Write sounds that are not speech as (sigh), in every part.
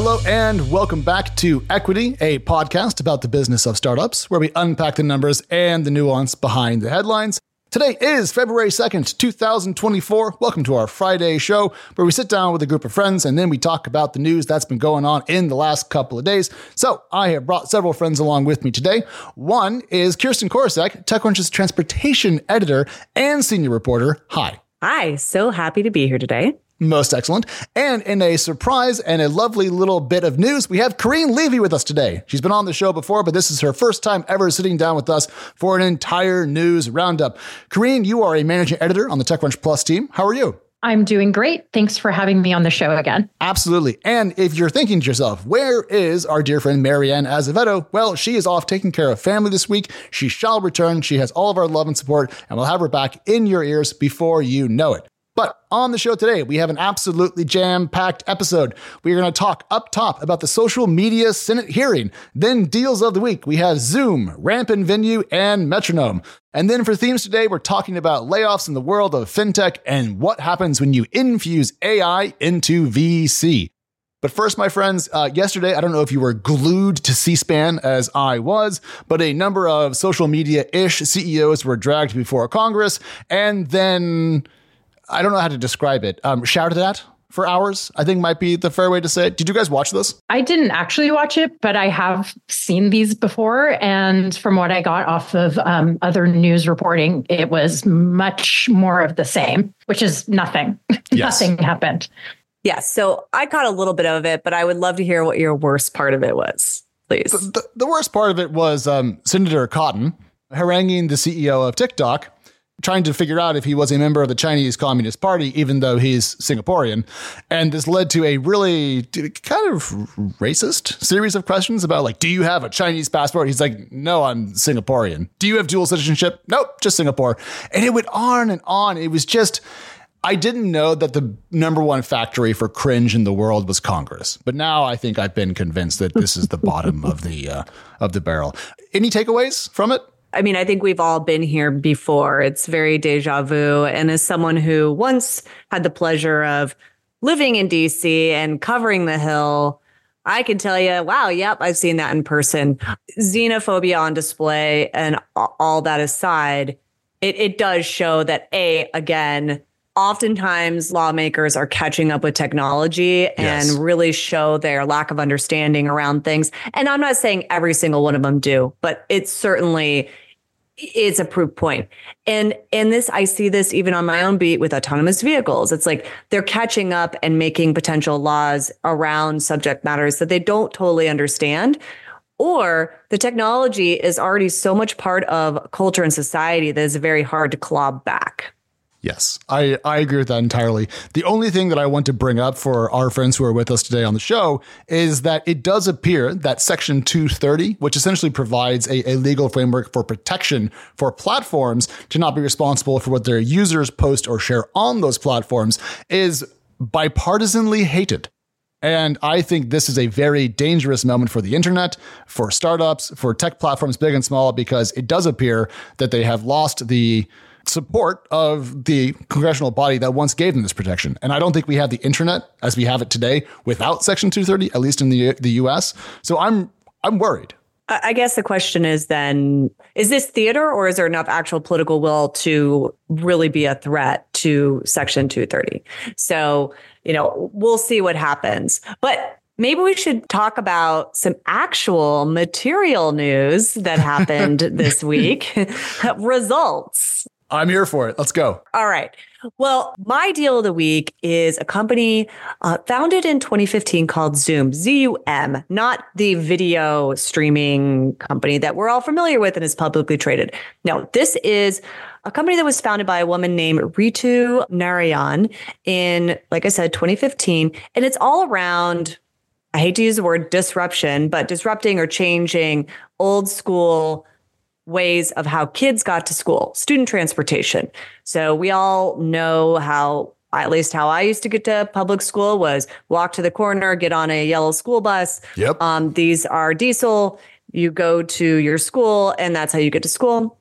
Hello and welcome back to Equity, a podcast about the business of startups, where we unpack the numbers and the nuance behind the headlines. Today is February 2nd, 2024. Welcome to our Friday show, where we sit down with a group of friends and then we talk about the news that's been going on in the last couple of days. So I have brought several friends along with me today. One is Kirsten Korosec, TechCrunch's transportation editor and senior reporter. Hi. Hi, so happy to be here today. Most excellent. And in a surprise and a lovely little bit of news, we have Karyne Levy with us today. She's been on the show before, but this is her first time ever sitting down with us for an entire news roundup. Karyne, you are a managing editor on the TechCrunch Plus team. How are you? I'm doing great. Thanks for having me on the show again. Absolutely. And if you're thinking to yourself, where is our dear friend Mary Ann Azevedo? Well, she is off taking care of family this week. She shall return. She has all of our love and support, and we'll have her back in your ears before you know it. But on the show today, we have an absolutely jam packed episode. We are going to talk up top about the social media Senate hearing. Then, deals of the week, we have Zum, Rampant Venue, and Metronome. And then for themes today, we're talking about layoffs in the world of fintech and what happens when you infuse AI into VC. But first, my friends, uh, yesterday, I don't know if you were glued to C SPAN as I was, but a number of social media ish CEOs were dragged before Congress and then I don't know how to describe it. Um, shouted at for hours, I think might be the fair way to say it. Did you guys watch this? I didn't actually watch it, but I have seen these before. And from what I got off of um, other news reporting, it was much more of the same, which is nothing. (laughs) Yes. nothing happened. Yeah, so I caught a little bit of it, but I would love to hear what your worst part of it was, please. The, the, the worst part of it was um, Senator Cotton haranguing the CEO of TikTok trying to figure out if he was a member of the Chinese Communist Party, even though he's Singaporean. And this led to a really kind of racist series of questions about, like, do you have a Chinese passport? He's like, no, I'm Singaporean. Do you have dual citizenship? Nope, just Singapore. And it went on and on. It was just. I didn't know that the number one factory for cringe in the world was Congress, but now I think I've been convinced that this is the bottom of the uh, of the barrel. Any takeaways from it? I mean, I think we've all been here before. It's very deja vu. And as someone who once had the pleasure of living in DC and covering the Hill, I can tell you, wow, yep, I've seen that in person. Xenophobia on display and all that aside, it, it does show that, A, again, oftentimes lawmakers are catching up with technology yes. and really show their lack of understanding around things. And I'm not saying every single one of them do, but it's certainly it's a proof point. And and this I see this even on my own beat with autonomous vehicles. It's like they're catching up and making potential laws around subject matters that they don't totally understand or the technology is already so much part of culture and society that it's very hard to claw back. Yes, I, I agree with that entirely. The only thing that I want to bring up for our friends who are with us today on the show is that it does appear that Section 230, which essentially provides a, a legal framework for protection for platforms to not be responsible for what their users post or share on those platforms, is bipartisanly hated. And I think this is a very dangerous moment for the internet, for startups, for tech platforms, big and small, because it does appear that they have lost the support of the congressional body that once gave them this protection. And I don't think we have the internet as we have it today without Section 230, at least in the the US. So I'm I'm worried. I guess the question is then is this theater or is there enough actual political will to really be a threat to Section 230? So, you know, we'll see what happens. But maybe we should talk about some actual material news that happened (laughs) this week. (laughs) Results. I'm here for it. Let's go. All right. Well, my deal of the week is a company uh, founded in 2015 called Zum, Z U M, not the video streaming company that we're all familiar with and is publicly traded. No, this is a company that was founded by a woman named Ritu Narayan in, like I said, 2015. And it's all around, I hate to use the word disruption, but disrupting or changing old school ways of how kids got to school, student transportation. So we all know how at least how I used to get to public school was walk to the corner, get on a yellow school bus. Yep. Um, these are diesel. You go to your school, and that's how you get to school.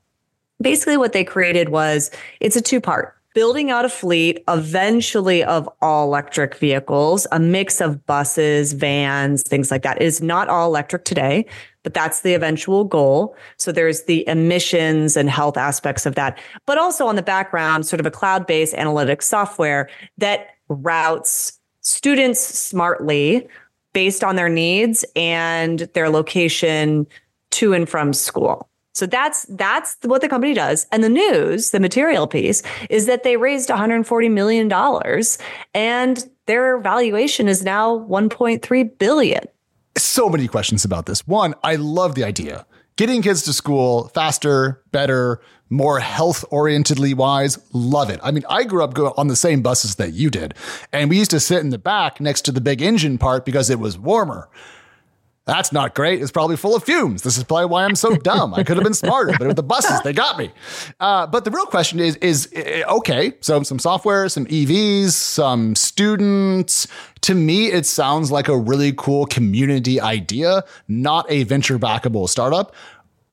Basically, what they created was it's a two part building out a fleet eventually of all electric vehicles, a mix of buses, vans, things like that. It is not all electric today, but that's the eventual goal. So there's the emissions and health aspects of that, but also on the background, sort of a cloud based analytics software that routes students smartly based on their needs and their location to and from school. So that's that's what the company does. And the news, the material piece, is that they raised 140 million dollars, and their valuation is now 1.3 billion. So many questions about this. One, I love the idea. Getting kids to school faster, better, more health orientedly wise. Love it. I mean, I grew up on the same buses that you did, and we used to sit in the back next to the big engine part because it was warmer. That's not great. It's probably full of fumes. This is probably why I'm so (laughs) dumb. I could have been smarter, but with the buses, they got me. Uh, but the real question is, is eh, okay, so some software, some EVs, some students. To me, it sounds like a really cool community idea, not a venture backable startup.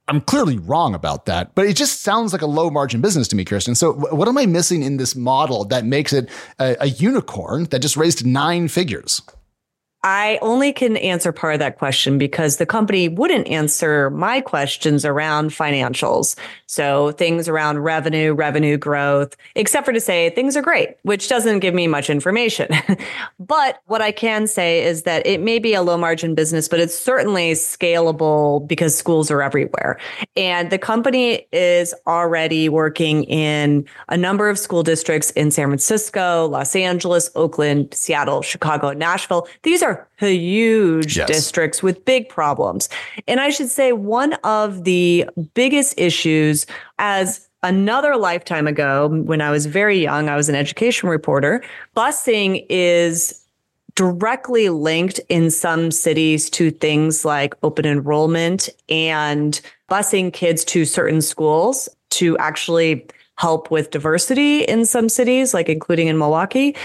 I'm clearly wrong about that, but it just sounds like a low margin business to me, Kirsten. So, what am I missing in this model that makes it a, a unicorn that just raised nine figures? I only can answer part of that question because the company wouldn't answer my questions around financials. So things around revenue, revenue growth, except for to say things are great, which doesn't give me much information. (laughs) but what I can say is that it may be a low margin business, but it's certainly scalable because schools are everywhere. And the company is already working in a number of school districts in San Francisco, Los Angeles, Oakland, Seattle, Chicago, Nashville. These are huge yes. districts with big problems. And I should say, one of the biggest issues as another lifetime ago, when I was very young, I was an education reporter, busing is directly linked in some cities to things like open enrollment and busing kids to certain schools to actually help with diversity in some cities, like including in Milwaukee.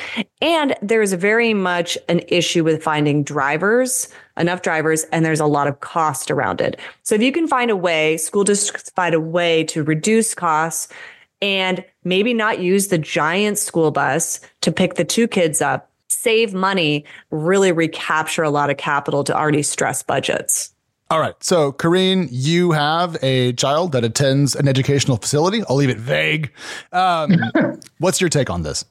And there's very much an issue with finding drivers, enough drivers, and there's a lot of cost around it. So if you can find a way, school districts find a way to reduce costs and maybe not use the giant school bus to pick the two kids up, save money, really recapture a lot of capital to already stress budgets. All right. So, Karyne, you have a child that attends an educational facility. I'll leave it vague. Um, (laughs) what's your take on this?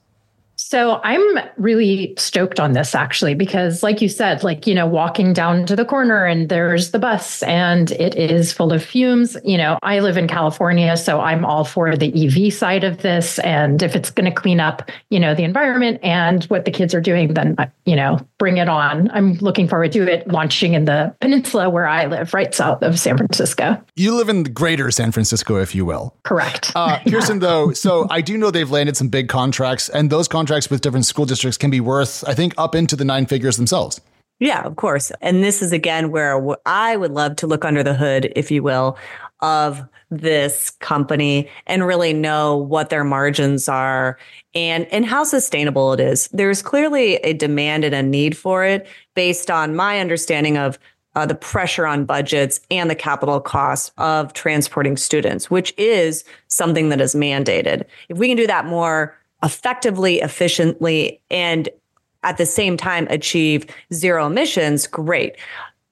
So I'm really stoked on this actually, because like you said, like, you know, walking down to the corner and there's the bus and it is full of fumes. You know, I live in California, so I'm all for the EV side of this. And if it's going to clean up, you know, the environment and what the kids are doing, then, you know, bring it on. I'm looking forward to it launching in the peninsula where I live, right south of San Francisco. You live in the greater San Francisco, if you will. Correct. Uh, (laughs) Kirsten, though, so I do know they've landed some big contracts, and those contracts contracts with different school districts can be worth, I think, up into the nine figures themselves. Yeah, of course. And this is again where I would love to look under the hood, if you will, of this company and really know what their margins are and and how sustainable it is. There's clearly a demand and a need for it based on my understanding of uh, the pressure on budgets and the capital costs of transporting students, which is something that is mandated. If we can do that more effectively, efficiently, and at the same time achieve zero emissions, great.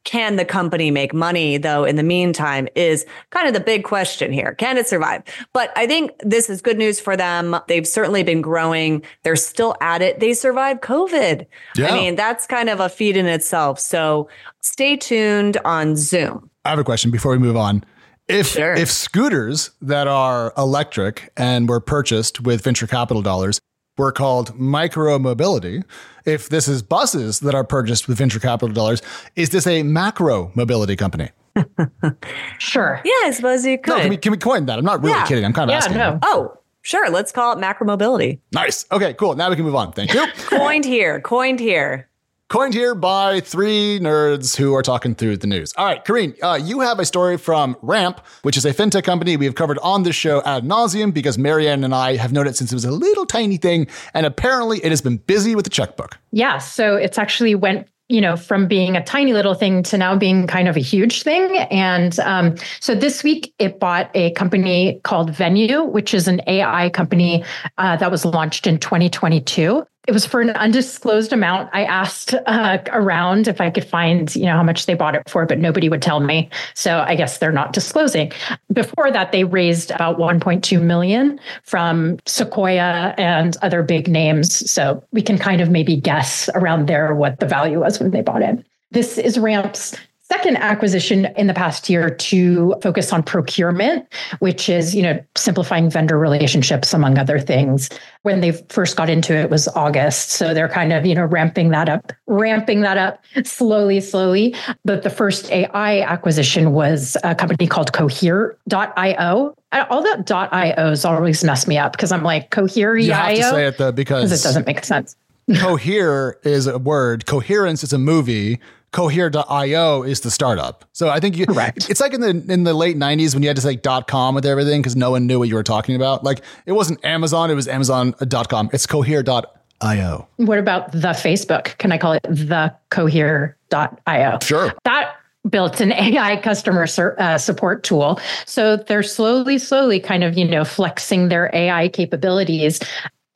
Can the company make money, though, in the meantime, is kind of the big question here. Can it survive? But I think this is good news for them. They've certainly been growing. They're still at it. They survived COVID. Yeah. I mean, that's kind of a feat in itself. So stay tuned on Zum. I have a question before we move on. If sure. if scooters that are electric and were purchased with venture capital dollars were called micro mobility, if this is buses that are purchased with venture capital dollars, is this a macro mobility company? (laughs) sure. Yeah, I suppose you could. No, can we, can we coin that? I'm not really yeah. kidding. I'm kind of yeah, asking. No. Oh, sure. Let's call it macro mobility. Nice. Okay, cool. Now we can move on. Thank you. (laughs) coined here. Coined here. Coined here by three nerds who are talking through the news. All right, Karyne, uh, you have a story from Ramp, which is a fintech company we have covered on this show ad nauseum because Mary Ann and I have known it since it was a little tiny thing, and apparently it has been busy with the checkbook. Yeah, so it's actually went you know, from being a tiny little thing to now being kind of a huge thing. And um, so this week it bought a company called Venue, which is an AI company uh, that was launched in 2022 it was for an undisclosed amount. I asked uh, around if I could find, you know, how much they bought it for, but nobody would tell me. So I guess they're not disclosing. Before that, they raised about 1.2 million from Sequoia and other big names. So we can kind of maybe guess around there what the value was when they bought it. This is Ramp's second acquisition in the past year to focus on procurement which is you know simplifying vendor relationships among other things. When they first got into it was august. So they're kind of you know ramping that up ramping that up slowly slowly. But the first ai acquisition was a company called cohere.io all that .ios always mess me up because i'm like cohere you have to say it though because it doesn't make sense. Cohere is a word. Coherence is a movie cohere.io is the startup. So I think you Correct. it's like in the in the late 90s when you had to say .com with everything cuz no one knew what you were talking about. Like it wasn't Amazon, it was amazon.com. It's cohere.io. What about the Facebook? Can I call it the cohere.io? Sure. That built an (laughs) AI customer uh, support tool. So they're slowly, slowly kind of, you know, flexing their AI capabilities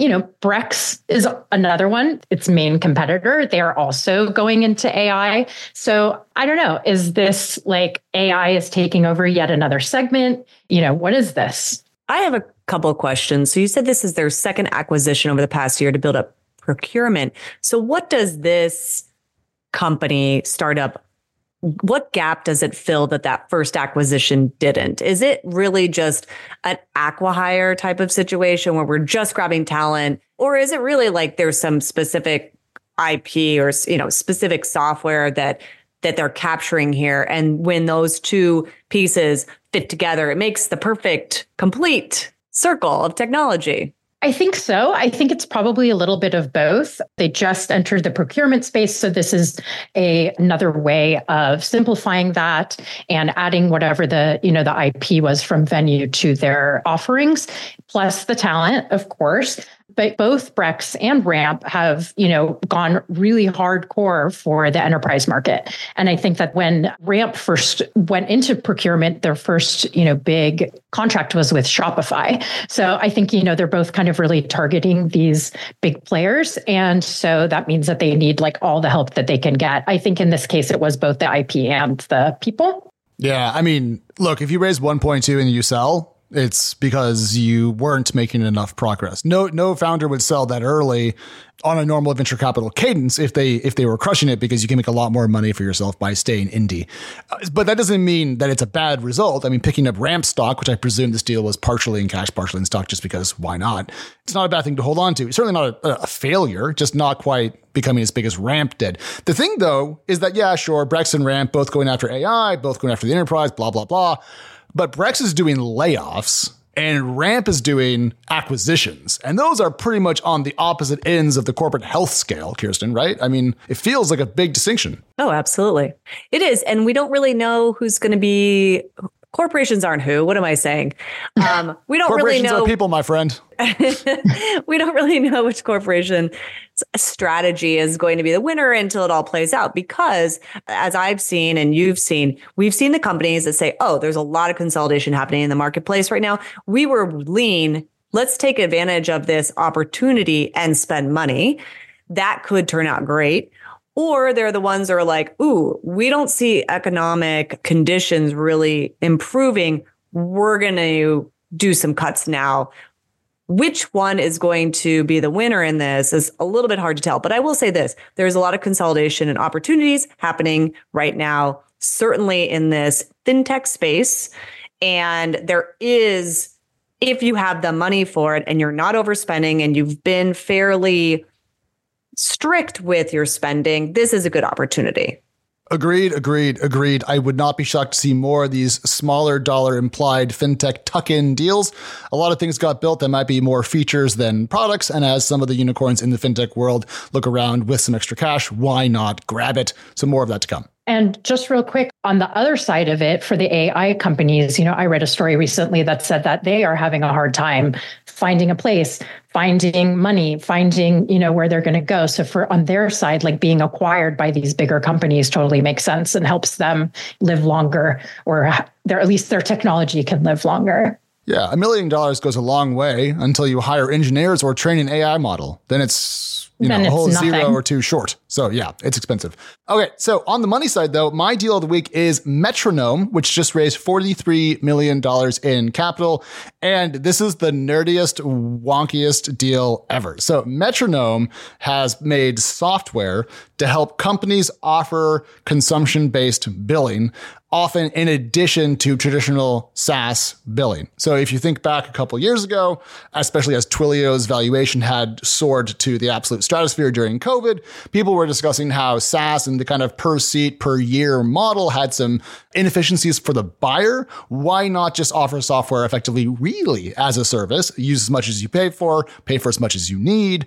you know, Brex is another one, its main competitor. They are also going into AI. So I don't know, is this like AI is taking over yet another segment? You know, what is this? I have a couple of questions. So you said this is their second acquisition over the past year to build up procurement. So what does this company startup what gap does it fill that that first acquisition didn't? Is it really just an acquihire type of situation where we're just grabbing talent, or is it really like there's some specific IP or you know specific software that that they're capturing here, and when those two pieces fit together, it makes the perfect complete circle of technology. I think so. I think it's probably a little bit of both. They just entered the procurement space, so this is a another way of simplifying that and adding whatever the, you know, the IP was from Venue to their offerings, plus the talent, of course but both Brex and Ramp have, you know, gone really hardcore for the enterprise market. And I think that when Ramp first went into procurement, their first, you know, big contract was with Shopify. So I think, you know, they're both kind of really targeting these big players. And so that means that they need like all the help that they can get. I think in this case, it was both the IP and the people. Yeah. I mean, look, if you raise 1.2 and you sell, it's because you weren't making enough progress. No, no founder would sell that early on a normal venture capital cadence if they if they were crushing it because you can make a lot more money for yourself by staying indie. Uh, but that doesn't mean that it's a bad result. I mean, picking up Ramp stock, which I presume this deal was partially in cash, partially in stock, just because why not? It's not a bad thing to hold on to. It's certainly not a, a failure, just not quite becoming as big as Ramp did. The thing though is that yeah, sure, Brex and Ramp both going after AI, both going after the enterprise, blah blah blah. But Brex is doing layoffs and Ramp is doing acquisitions. And those are pretty much on the opposite ends of the corporate health scale, Kirsten, right? I mean, it feels like a big distinction. Oh, absolutely. It is. And we don't really know who's going to be corporations aren't who. What am I saying? Um, we don't really know. are people, my friend. (laughs) we don't really know which corporation strategy is going to be the winner until it all plays out. Because as I've seen and you've seen, we've seen the companies that say, oh, there's a lot of consolidation happening in the marketplace right now. We were lean. Let's take advantage of this opportunity and spend money. That could turn out great. Or they're the ones that are like, ooh, we don't see economic conditions really improving. We're going to do some cuts now. Which one is going to be the winner in this is a little bit hard to tell. But I will say this there's a lot of consolidation and opportunities happening right now, certainly in this fintech space. And there is, if you have the money for it and you're not overspending and you've been fairly strict with your spending, this is a good opportunity. Agreed, agreed, agreed. I would not be shocked to see more of these smaller dollar implied fintech tuck in deals. A lot of things got built that might be more features than products. And as some of the unicorns in the fintech world look around with some extra cash, why not grab it? So, more of that to come. And just real quick, on the other side of it, for the AI companies, you know, I read a story recently that said that they are having a hard time finding a place, finding money, finding, you know, where they're going to go. So for on their side, like being acquired by these bigger companies totally makes sense and helps them live longer or their at least their technology can live longer. Yeah, a million dollars goes a long way until you hire engineers or train an AI model. Then it's you know, a whole nothing. zero or two short. So yeah, it's expensive. Okay, so on the money side though, my deal of the week is Metronome, which just raised $43 million in capital. And this is the nerdiest, wonkiest deal ever. So Metronome has made software to help companies offer consumption-based billing often in addition to traditional SaaS billing. So if you think back a couple years ago, especially as Twilio's valuation had soared to the absolute stratosphere during COVID, people were discussing how SaaS and the kind of per seat per year model had some inefficiencies for the buyer. Why not just offer software effectively really as a service, use as much as you pay for, pay for as much as you need,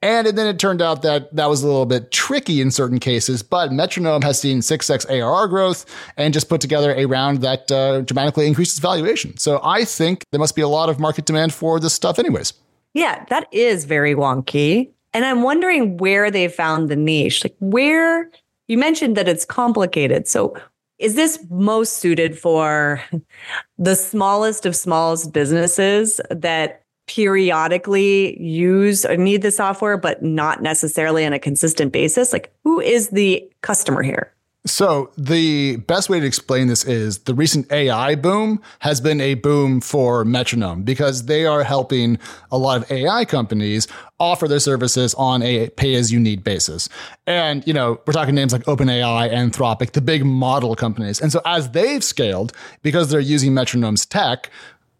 and then it turned out that that was a little bit tricky in certain cases, but Metronome has seen 6x ARR growth and just put together a round that uh, dramatically increases valuation. So I think there must be a lot of market demand for this stuff, anyways. Yeah, that is very wonky. And I'm wondering where they found the niche. Like, where you mentioned that it's complicated. So, is this most suited for (laughs) the smallest of smallest businesses that periodically use or need the software, but not necessarily on a consistent basis? Like, who is the customer here? So, the best way to explain this is the recent AI boom has been a boom for Metronome because they are helping a lot of AI companies offer their services on a pay as you need basis. And, you know, we're talking names like OpenAI, Anthropic, the big model companies. And so, as they've scaled, because they're using Metronome's tech,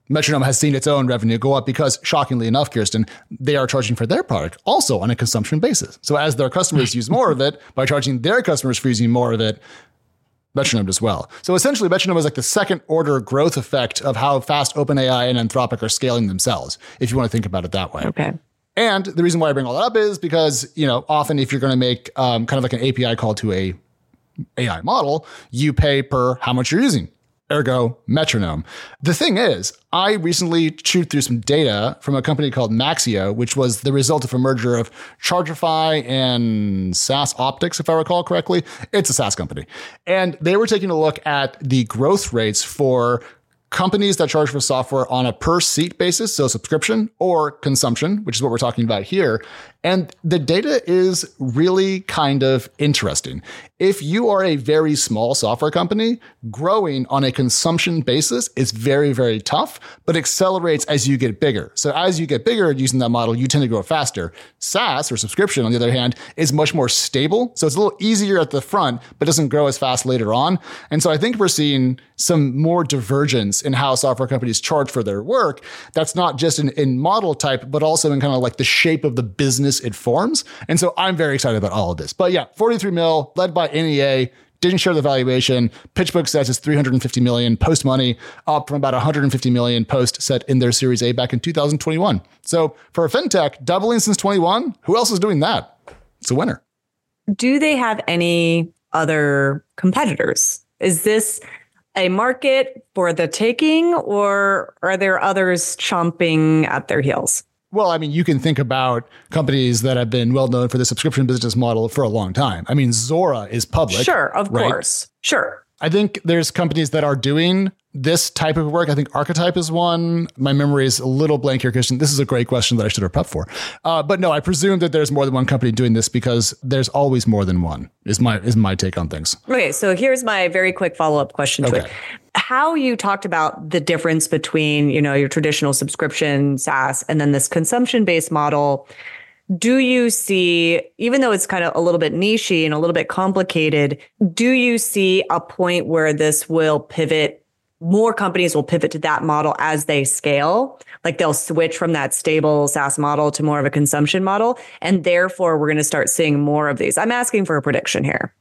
Metronome has seen its own revenue go up because, shockingly enough, Kirsten, they are charging for their product also on a consumption basis. So as their customers use more of it, by charging their customers for using more of it, Metronome as well. So essentially, Metronome is like the second order growth effect of how fast OpenAI and Anthropic are scaling themselves, if you want to think about it that way. Okay. And the reason why I bring all that up is because, you know, often if you're going to make um, kind of like an API call to a AI model, you pay per how much you're using ergo metronome. The thing is, I recently chewed through some data from a company called Maxio, which was the result of a merger of Chargify and SaaS Optics, if I recall correctly. It's a SaaS company. And they were taking a look at the growth rates for companies that charge for software on a per seat basis, so subscription or consumption, which is what we're talking about here. And the data is really kind of interesting. If you are a very small software company, growing on a consumption basis is very, very tough, but accelerates as you get bigger. So as you get bigger using that model, you tend to grow faster. SaaS or subscription, on the other hand, is much more stable. So it's a little easier at the front, but doesn't grow as fast later on. And so I think we're seeing some more divergence in how software companies charge for their work. That's not just in, in model type, but also in kind of like the shape of the business it forms. And so I'm very excited about all of this. But yeah, 43 mil led by NEA didn't share the valuation. PitchBook says it's 350 million post money, up from about 150 million post set in their Series A back in 2021. So for a fintech, doubling since 21, who else is doing that? It's a winner. Do they have any other competitors? Is this a market for the taking, or are there others chomping at their heels? Well, I mean, you can think about companies that have been well known for the subscription business model for a long time. I mean, Zuora is public. Sure, of right? course. Sure. I think there's companies that are doing this type of work. I think Archetype is one. My memory is a little blank here, Kirsten. This is a great question that I should have prepped for. Uh, but no, I presume that there's more than one company doing this because there's always more than one. Is my is my take on things. Okay, so here's my very quick follow up question to okay. it. How you talked about the difference between you know your traditional subscription SaaS and then this consumption based model do you see, even though it's kind of a little bit nichey and a little bit complicated, do you see a point where this will pivot more companies will pivot to that model as they scale. Like they'll switch from that stable SaaS model to more of a consumption model. And therefore, we're going to start seeing more of these. I'm asking for a prediction here.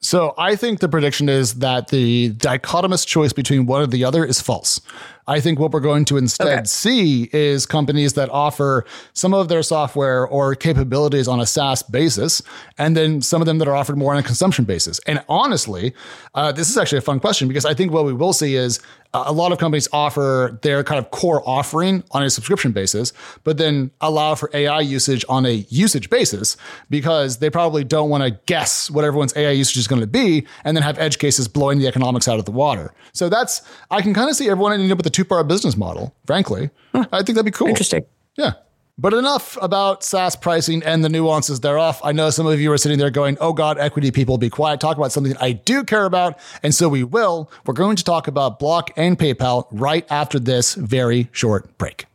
So I think the prediction is that the dichotomous choice between one or the other is false. I think what we're going to instead Okay. see is companies that offer some of their software or capabilities on a SaaS basis, and then some of them that are offered more on a consumption basis. And honestly, uh, this is actually a fun question because I think what we will see is uh, a lot of companies offer their kind of core offering on a subscription basis, but then allow for AI usage on a usage basis because they probably don't want to guess what everyone's AI usage is going to be and then have edge cases blowing the economics out of the water. So that's, I can kind of see everyone ending up with a two part business model, frankly. I think that'd be cool. Interesting. Yeah. But enough about SaaS pricing and the nuances thereof. I know some of you are sitting there going, oh God, equity people, be quiet. Talk about something I do care about. And so we will. We're going to talk about Block and PayPal right after this very short break.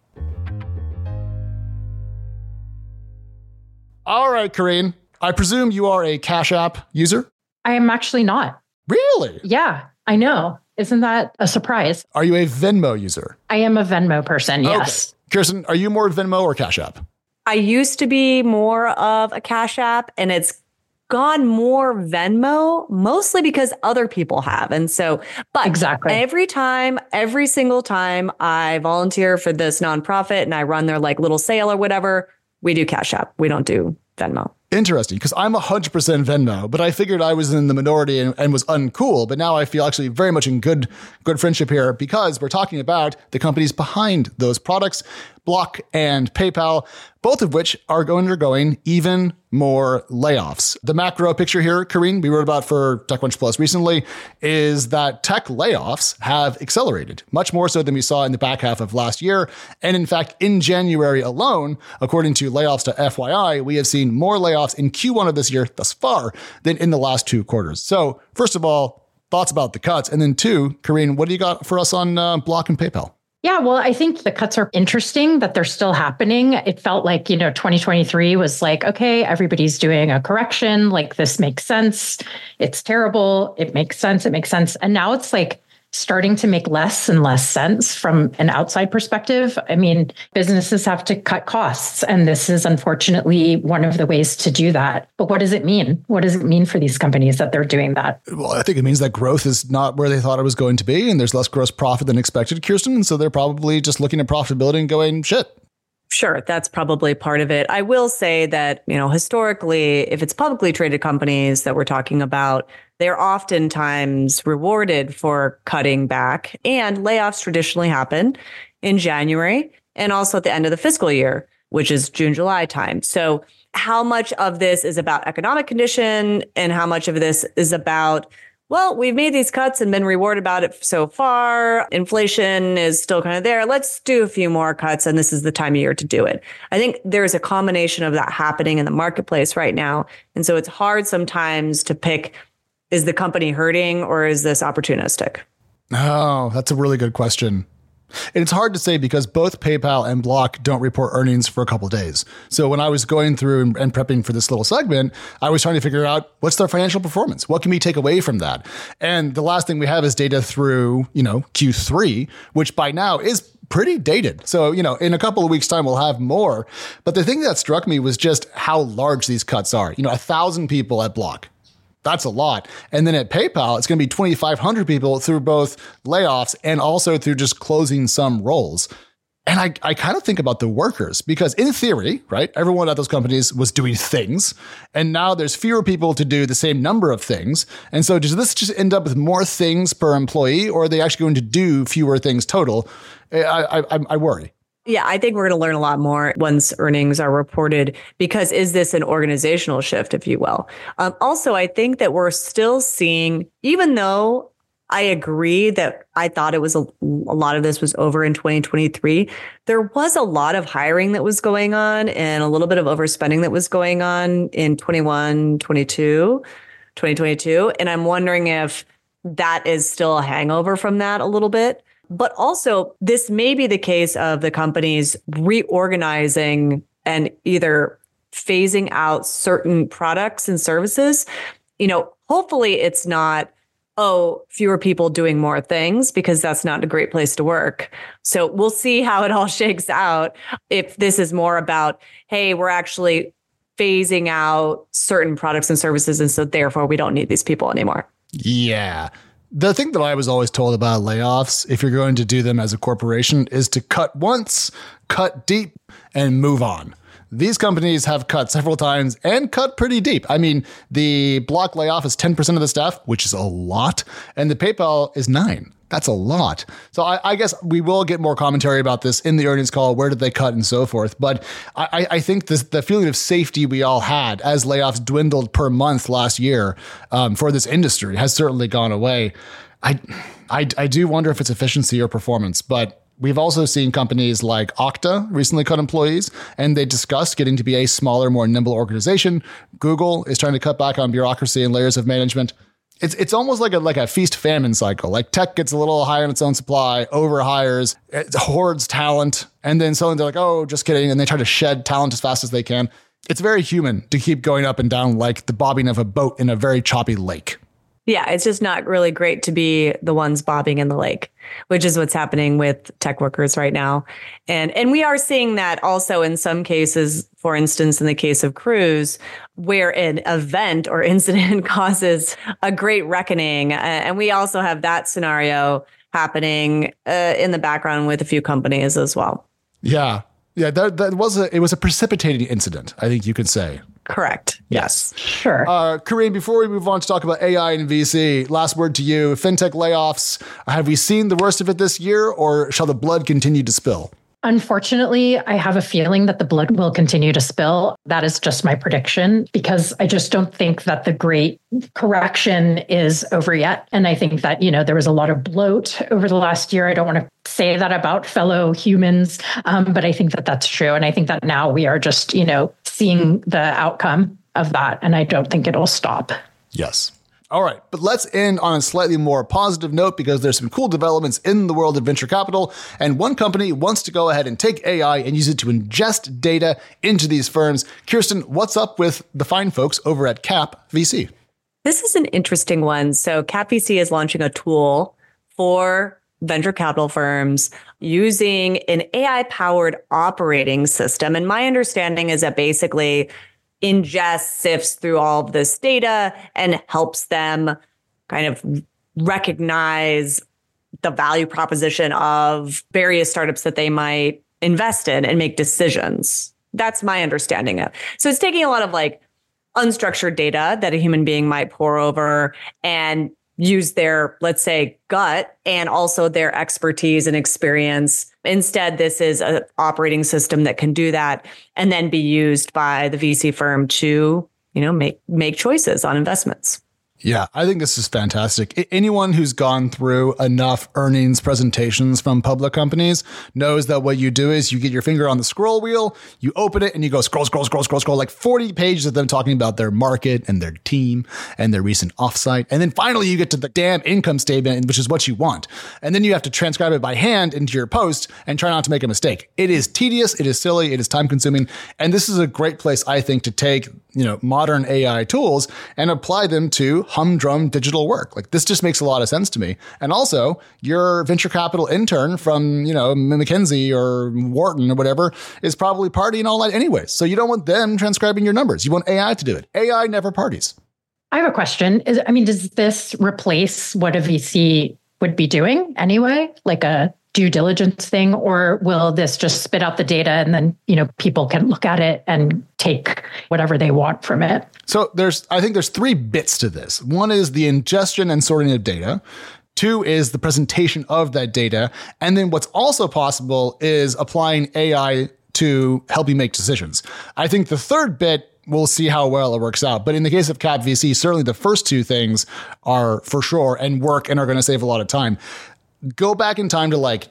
All right, Karyne. I presume you are a Cash App user? I am actually not. Really? Yeah, I know. Isn't that a surprise? Are you a Venmo user? I am a Venmo person. Yes. Okay. Kirsten, are you more Venmo or Cash App? I used to be more of a Cash App, and it's gone more Venmo, mostly because other people have. And so, but Exactly. every time, every single time I volunteer for this nonprofit and I run their like little sale or whatever, we do Cash App. We don't do Venmo. Interesting, because I'm 100% Venmo, but I figured I was in the minority and, and was uncool. But now I feel actually very much in good good friendship here because we're talking about the companies behind those products, Block and PayPal, both of which are undergoing even more layoffs. The macro picture here, Karyne, we wrote about for TechCrunch Plus recently, is that tech layoffs have accelerated, much more so than we saw in the back half of last year. And in fact, in January alone, according to layoffs to FYI, we have seen more layoffs in Q1 of this year thus far than in the last two quarters. So, first of all, thoughts about the cuts. And then two, Karyne, what do you got for us on uh, Block and PayPal? Yeah, well, I think the cuts are interesting that they're still happening. It felt like, you know, 2023 was like, okay, everybody's doing a correction. Like, this makes sense. It's terrible. It makes sense. It makes sense. And now it's like starting to make less and less sense from an outside perspective. I mean, businesses have to cut costs, and this is unfortunately one of the ways to do that. But what does it mean? What does it mean for these companies that they're doing that? Well, I think it means that growth is not where they thought it was going to be, and there's less gross profit than expected, Kirsten. And so they're probably just looking at profitability and going, shit, Sure, that's probably part of it. I will say that, you know, historically, if it's publicly traded companies that we're talking about, they're oftentimes rewarded for cutting back. And layoffs traditionally happen in January and also at the end of the fiscal year, which is June, July time. So, how much of this is about economic condition and how much of this is about well, we've made these cuts and been rewarded about it so far. Inflation is still kind of there. Let's do a few more cuts, and this is the time of year to do it. I think there's a combination of that happening in the marketplace right now. And so it's hard sometimes to pick is the company hurting or is this opportunistic? Oh, that's a really good question. And it's hard to say because both PayPal and Block don't report earnings for a couple days. So when I was going through and, and prepping for this little segment, I was trying to figure out what's their financial performance? What can we take away from that? And the last thing we have is data through, you know, Q3, which by now is pretty dated. So, you know, in a couple of weeks time, we'll have more. But the thing that struck me was just how large these cuts are. You know, a thousand people at Block, that's a lot. And then at PayPal, it's going to be 2,500 people through both layoffs and also through just closing some roles. And I, I kind of think about the workers because, in theory, right, everyone at those companies was doing things. And now there's fewer people to do the same number of things. And so, does this just end up with more things per employee, or are they actually going to do fewer things total? I, I, I worry. Yeah, I think we're going to learn a lot more once earnings are reported because is this an organizational shift, if you will? Um, also, I think that we're still seeing, even though I agree that I thought it was a, a lot of this was over in 2023, there was a lot of hiring that was going on and a little bit of overspending that was going on in 21, 22, 2022. And I'm wondering if that is still a hangover from that a little bit. But also, this may be the case of the companies reorganizing and either phasing out certain products and services. You know, hopefully it's not, oh, fewer people doing more things because that's not a great place to work. So we'll see how it all (laughs) shakes out. If this is more about, hey, we're actually phasing out certain products and services. And so therefore we don't need these people anymore. Yeah. The thing that I was always told about layoffs, if you're going to do them as a corporation, is to cut once, cut deep, and move on. These companies have cut several times and cut pretty deep. I mean, the block layoff is 10% of the staff, which is a lot, and the PayPal is nine. That's a lot. So I, I, guess we will get more commentary about this in the earnings call. Where did they cut and so forth? But I, I think this, the feeling of safety we all had as layoffs dwindled per month last year um, for this industry has certainly gone away. I, I, I do wonder if it's efficiency or performance, but We've also seen companies like Okta recently cut employees, and they discussed getting to be a smaller, more nimble organization. Google is trying to cut back on bureaucracy and layers of management it's it's almost like a like a feast famine cycle. Like tech gets a little high on its own supply, overhires, it hoards talent, and then suddenly they're like, oh, just kidding, and they try to shed talent as fast as they can. It's very human to keep going up and down like the bobbing of a boat in a very choppy lake. Yeah, it's just not really great to be the ones bobbing in the lake, which is what's happening with tech workers right now. And and we are seeing that also in some cases, for instance, in the case of Cruise, where an event or (laughs) incident causes a great reckoning. And we also have that scenario happening uh, in the background with a few companies as well. Yeah. Yeah, that, that was a it was a precipitating incident, I think you could say. Correct. Yes. Sure. Uh, Karyne, before we move on to talk about AI and VC, last word to you. FinTech layoffs. Have we seen the worst of it this year, or shall the blood continue to spill? Unfortunately, I have a feeling that the blood will continue to spill. That is just my prediction because I just don't think that the great correction is over yet. And I think that, you know, there was a lot of bloat over the last year. I don't want to say that about fellow humans, um, but I think that that's true. And I think that now we are just, you know, seeing the outcome of that. And I don't think it'll stop. Yes. All right, but let's end on a slightly more positive note because there's some cool developments in the world of venture capital. And one company wants to go ahead and take AI and use it to ingest data into these firms. Kirsten, what's up with the fine folks over at Cap VC? This is an interesting one. So, Cap VC is launching a tool for venture capital firms using an AI powered operating system. And my understanding is that basically ingests, sifts through all of this data and helps them kind of recognize the value proposition of various startups that they might invest in and make decisions. That's my understanding of. So it's taking a lot of like unstructured data that a human being might pour over and use their, let's say, gut and also their expertise and experience. Instead, this is an operating system that can do that and then be used by the VC firm to, you know, make make choices on investments. Yeah, I think this is fantastic. Anyone who's gone through enough earnings presentations from public companies knows that what you do is you get your finger on the scroll wheel, you open it, and you go scroll, scroll, scroll, scroll, scroll, like 40 pages of them talking about their market and their team and their recent offsite. And then finally, you get to the damn income statement, which is what you want. And then you have to transcribe it by hand into your post and try not to make a mistake. It is tedious, it is silly, it is time consuming. And this is a great place, I think, to take you know modern AI tools and apply them to humdrum digital work. Like this just makes a lot of sense to me. And also, your venture capital intern from you know McKinsey or Wharton or whatever is probably partying all night anyway. So you don't want them transcribing your numbers. You want AI to do it. AI never parties. I have a question. Is I mean, does this replace what a VC would be doing anyway? Like a due diligence thing or will this just spit out the data and then you know people can look at it and take whatever they want from it so there's i think there's three bits to this one is the ingestion and sorting of data Two is the presentation of that data. And then what's also possible is applying AI to help you make decisions. I think the third bit we'll see how well it works out. But in the case of Cap VC, certainly the first two things are for sure and work and are going to save a lot of time go back in time to like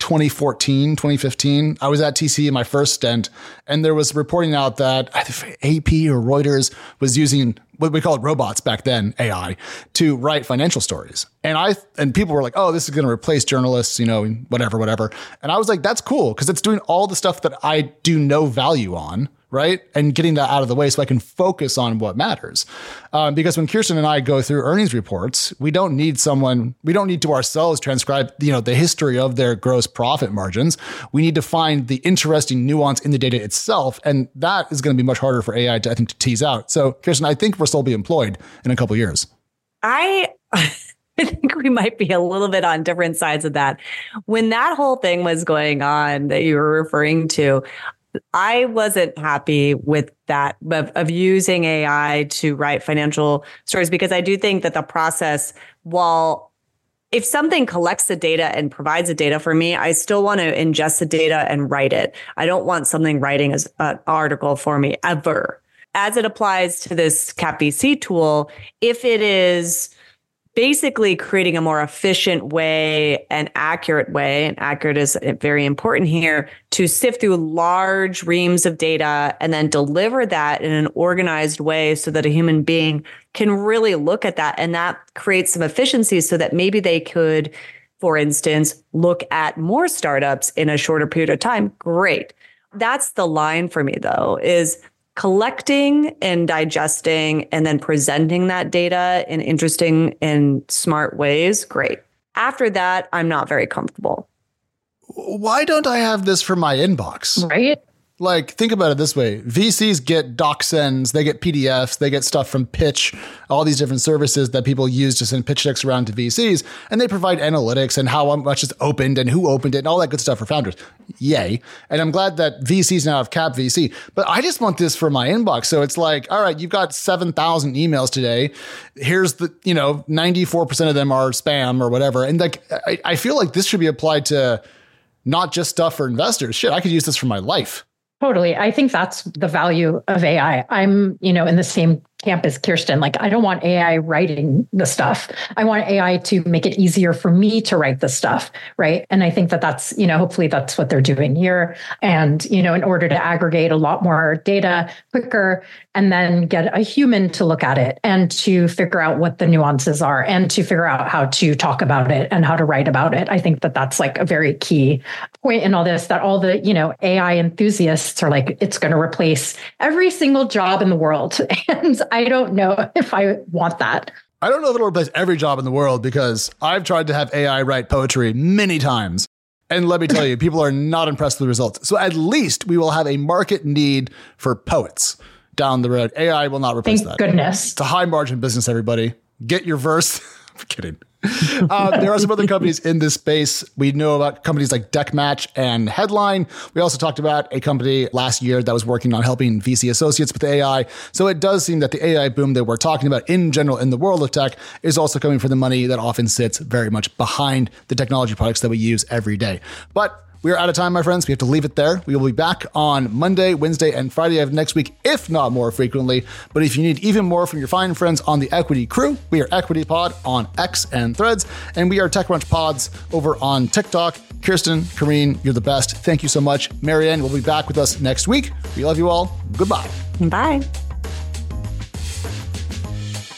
2014, 2015. I was at TC in my first stint, and there was reporting out that AP or Reuters was using what we called robots back then, AI, to write financial stories. And I and people were like, "Oh, this is going to replace journalists," you know, whatever, whatever. And I was like, "That's cool because it's doing all the stuff that I do no value on." Right? And getting that out of the way so I can focus on what matters. Um, because when Kirsten and I go through earnings reports, we don't need someone, we don't need to ourselves transcribe, you know, the history of their gross profit margins. We need to find the interesting nuance in the data itself. And that is going to be much harder for AI to, I think, to tease out. So Kirsten, I think we'll still be employed in a couple years. I (laughs) I think we might be a little bit on different sides of that. When that whole thing was going on that you were referring to, I wasn't happy with that of, of, using AI to write financial stories because I do think that the process, while if something collects the data and provides the data for me, I still want to ingest the data and write it. I don't want something writing as an article for me ever. As it applies to this CapVC tool, if it is basically creating a more efficient way and accurate way, and accurate is very important here, to sift through large reams of data and then deliver that in an organized way so that a human being can really look at that. And that creates some efficiencies so that maybe they could, for instance, look at more startups in a shorter period of time. Great. That's the line for me, though, is collecting and digesting and then presenting that data in interesting and smart ways, great. After that, I'm not very comfortable. Why don't I have this for my inbox? Right like think about it this way. Vcs get DocSends they get pdfs they get stuff from pitch all these different services that people use to send pitch decks around to vcs and they provide analytics and how much is opened and who opened it and all that good stuff for founders. Yay. And i'm glad that vcs now have cap vc but i just want this for my inbox. So it's like all right you've got 7000 emails today. Here's the you know 94% of them are spam or whatever. And like I, I feel like this should be applied to not just stuff for investors. Shit i could use this for my life Totally. I think that's the value of AI. I'm, you know, in the same camp as Kirsten. Like, I don't want AI writing the stuff. I want AI to make it easier for me to write the stuff. Right. And I think that that's, you know, hopefully that's what they're doing here. And, you know, in order to aggregate a lot more data quicker and then get a human to look at it and to figure out what the nuances are and to figure out how to talk about it and how to write about it. I think that that's like a very key point in all this that all the, you know, AI enthusiasts are like, it's going to replace every single job in the world. (laughs) And I don't know if I want that. I don't know if it'll replace every job in the world because I've tried to have AI write poetry many times. And let me tell you, people are not impressed with the results. So at least we will have a market need for poets down the road. AI will not replace Thank that. goodness. It's a high margin business, everybody. Get your verse. (laughs) I'm kidding. (laughs) uh, there are some other companies in this space. We know about companies like Deckmatch and Headline. We also talked about a company last year that was working on helping VC associates with AI. So it does seem that the AI boom that we're talking about in general in the world of tech is also coming from the money that often sits very much behind the technology products that we use every day. But we are out of time, my friends. We have to leave it there. We will be back on Monday, Wednesday, and Friday of next week, if not more frequently. But if you need even more from your fine friends on the Equity crew, we are Equity Pod on X and Threads, and we are TechCrunch Pods over on TikTok. Kirsten, Karyne, you're the best. Thank you so much. Mary Ann will be back with us next week. We love you all. Goodbye. Bye.